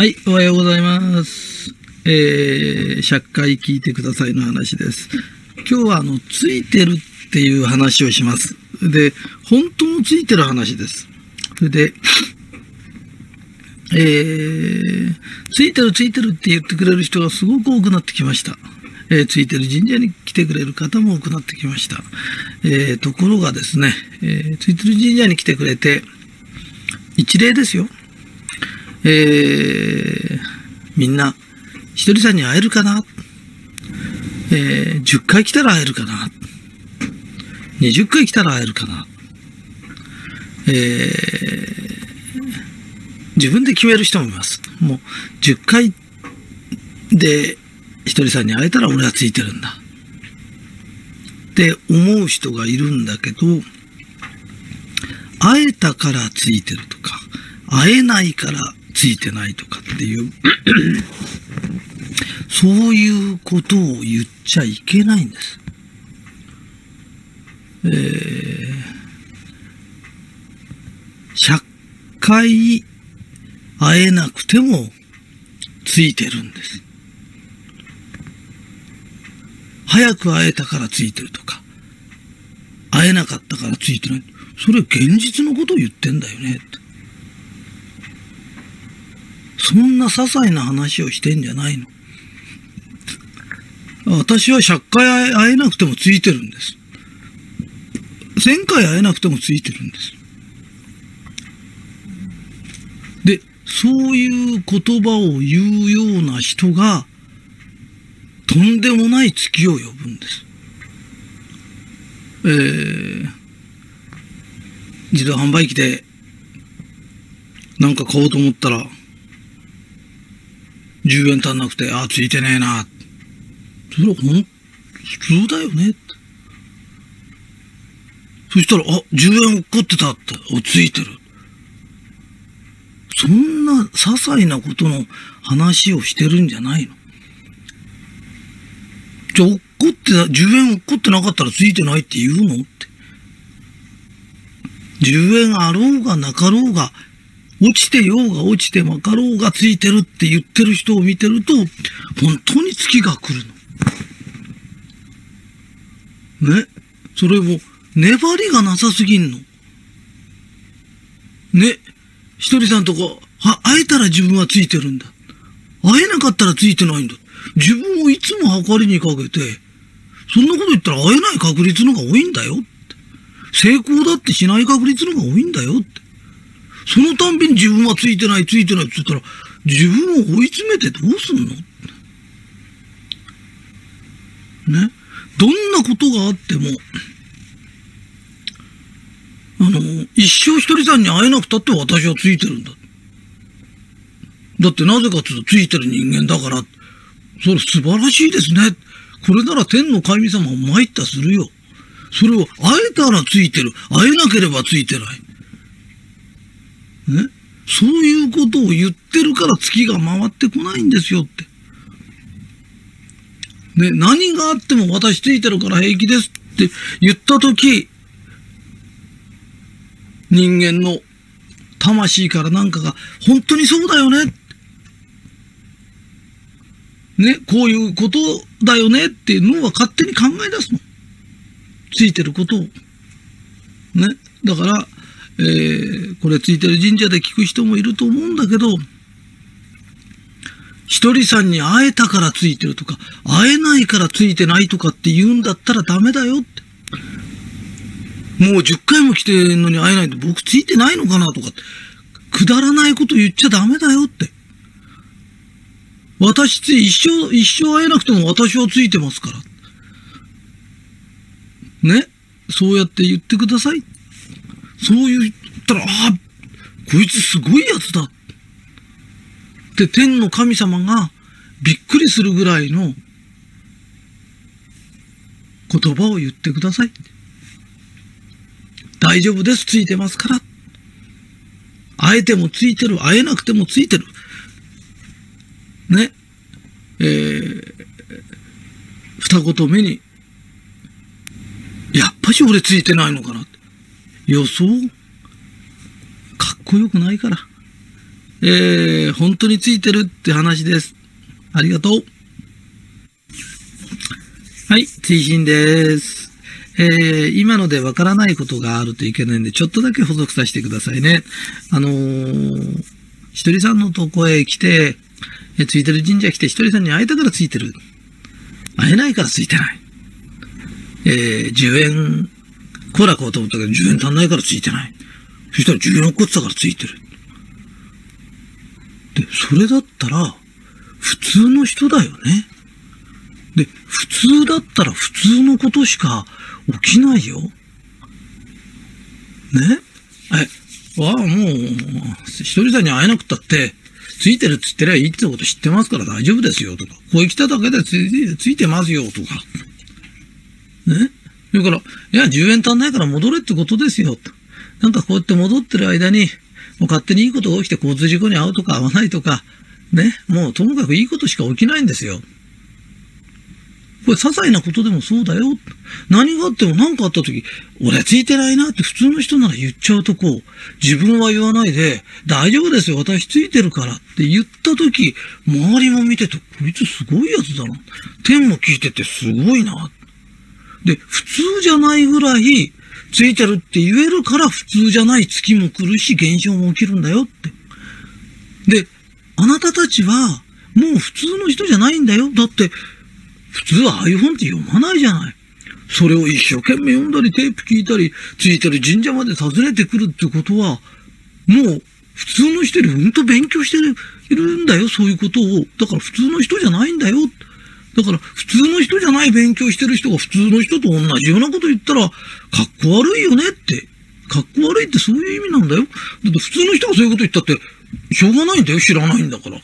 はい、おはようございます。えー、100回聞いてくださいの話です。今日はあの、ついてるっていう話をします。で、本当のついてる話です。それで、えー、ついてるついてるって言ってくれる人がすごく多くなってきました。えーついてる神社に来てくれる方も多くなってきました。えーところがですね、えーついてる神社に来てくれて、一例ですよ。えーみんな、ひとりさんに会えるかな？えー10回来たら会えるかな ?20 回来たら会えるかな？えー自分で決める人もいます。もう、10回でひとりさんに会えたら俺はついてるんだ。って思う人がいるんだけど、会えたからついてるとか、会えないからついてないとかっていう、そういうことを言っちゃいけないんです。えー、100回会えなくてもついてるんです。早く会えたからついてるとか、会えなかったからついてない。それ現実のことを言ってんだよねって。そんな些細な話をしてんじゃないの。私は100回会えなくてもついてるんです。1000回会えなくてもついてるんです。で、そういう言葉を言うような人が、とんでもない月を呼ぶんです。えー、自動販売機で、なんか買おうと思ったら、10円足んなくて、あ、ついてねえな。それはほん、普通だよね。そしたら、あ、10円落っこってたって、お、ついてる。そんな些細なことの話をしてるんじゃないの。じゃあ、落っこってた、10円落っこってなかったらついてないって言うのって。10円あろうがなかろうが、落ちてようが落ちてまかろうがついてるって言ってる人を見てると、本当に月が来るの。ね。それも、粘りがなさすぎんの。ね。ひとりさんとか、は、会えたら自分はついてるんだ。会えなかったらついてないんだ。自分をいつも測りにかけて、そんなこと言ったら会えない確率のが多いんだよって。成功だってしない確率のが多いんだよって。そのたんびに自分はついてない、ついてないって言ったら、自分を追い詰めてどうすんの？ね？どんなことがあっても、あの、一生ひとりさんに会えなくたって私はついてるんだ。だってなぜかっていうとついてる人間だから、それ素晴らしいですね。これなら天の神様も参ったするよ。それを会えたらついてる。会えなければついてない。ね。そういうことを言ってるから月が回ってこないんですよって。ね、何があっても私ついてるから平気ですって言ったとき、人間の魂からなんかが本当にそうだよね。ね、こういうことだよねっていうのは勝手に考え出すの。ついてることを。ね。だから、えー、これついてる神社で聞く人もいると思うんだけど、ひとりさんに会えたからついてるとか、会えないからついてないとかって言うんだったらダメだよって。もう10回も来てんのに会えないと僕ついてないのかなとか、くだらないこと言っちゃダメだよって。私つい一生、一生会えなくても私はついてますから。ね？そうやって言ってください。そう言ったら、ああ、こいつすごいやつだ。って天の神様がびっくりするぐらいの言葉を言ってください。大丈夫です。ついてますから。会えてもついてる。会えなくてもついてる。ね。えー、二言目に、やっぱし俺ついてないのかな。予想？かっこよくないから。えー、本当についてるって話です。ありがとう。はい、追伸です。えー、今のでわからないことがあるといけないんで、ちょっとだけ補足させてくださいね。あのー、ひとりさんのとこへ来て、えついてる神社来て、ひとりさんに会えたからついてる。会えないからついてない。えー、10円、コーラ買おうと思ったけど、10円足んないからついてない。そしたら10円落っこってたからついてる。で、それだったら、普通の人だよね。で、普通だったら普通のことしか起きないよ。ね？え、わあ、もう、一人さんに会えなくたって、ついてるっつってりゃいいってこと知ってますから大丈夫ですよとか、こう来ただけでついてますよとか。ね？だから、いや、10円足んないから戻れってことですよ。と。なんかこうやって戻ってる間に、もう勝手にいいことが起きて交通事故に遭うとか遭わないとか、ね、もうともかくいいことしか起きないんですよ。これ、些細なことでもそうだよ。何があっても何かあった時、俺ついてないなって普通の人なら言っちゃうとこう、自分は言わないで、大丈夫ですよ、私ついてるからって言った時、周りも見てて、こいつすごいやつだな。天も聞いててすごいな。で、普通じゃないぐらい、ついてるって言えるから普通じゃない月も来るし、現象も起きるんだよって。で、あなたたちは、もう普通の人じゃないんだよ。だって、普通は iPhone って読まないじゃない。それを一生懸命読んだり、テープ聞いたり、ついてる神社まで訪ねてくるってことは、もう普通の人よりうんと勉強してるいるんだよ、そういうことを。だから普通の人じゃないんだよ。だから普通の人じゃない勉強してる人が普通の人と同じようなこと言ったら、かっこ悪いよねって。かっこ悪いってそういう意味なんだよ。だって普通の人がそういうこと言ったって、しょうがないんだよ、知らないんだから。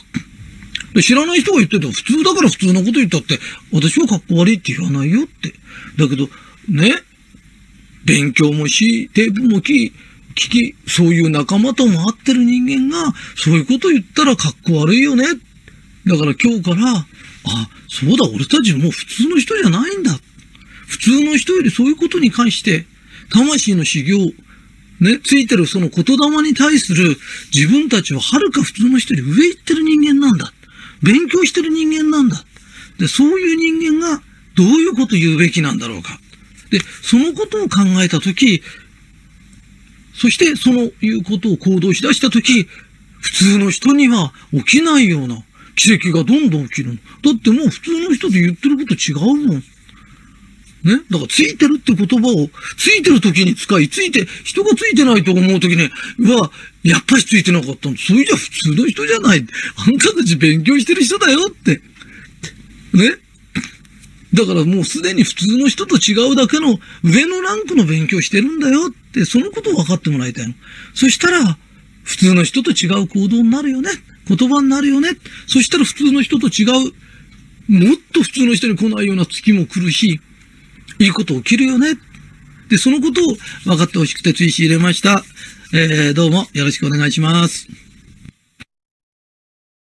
で知らない人が言ってても、普通だから普通のこと言ったって、私はかっこ悪いって言わないよって。だけど、ね、勉強もし、テープも聞き、そういう仲間と回ってる人間が、そういうこと言ったらかっこ悪いよねっ。だから今日から、あ、そうだ、俺たちもう普通の人じゃないんだ。普通の人よりそういうことに関して、魂の修行、ね、ついてるその言霊に対する自分たちははるか普通の人より上行ってる人間なんだ。勉強してる人間なんだ。で、そういう人間がどういうこと言うべきなんだろうか。で、そのことを考えたとき、そしてそのいうことを行動しだしたとき、普通の人には起きないような奇跡がどんどん起きるの。だってもう普通の人で言ってること違うもん。ね？だからついてるって言葉を、ついてる時に使い、ついて、人がついてないと思う時に、うわ、やっぱりついてなかったの。それじゃ普通の人じゃない。あんたたち勉強してる人だよって。ね？だからもうすでに普通の人と違うだけの上のランクの勉強してるんだよって、そのことを分かってもらいたいの。そしたら、普通の人と違う行動になるよね。言葉になるよね。そしたら普通の人と違う、もっと普通の人に来ないような月も来るし、いいこと起きるよね。で、そのことを分かってほしくて追試入れました。えー、どうもよろしくお願いします。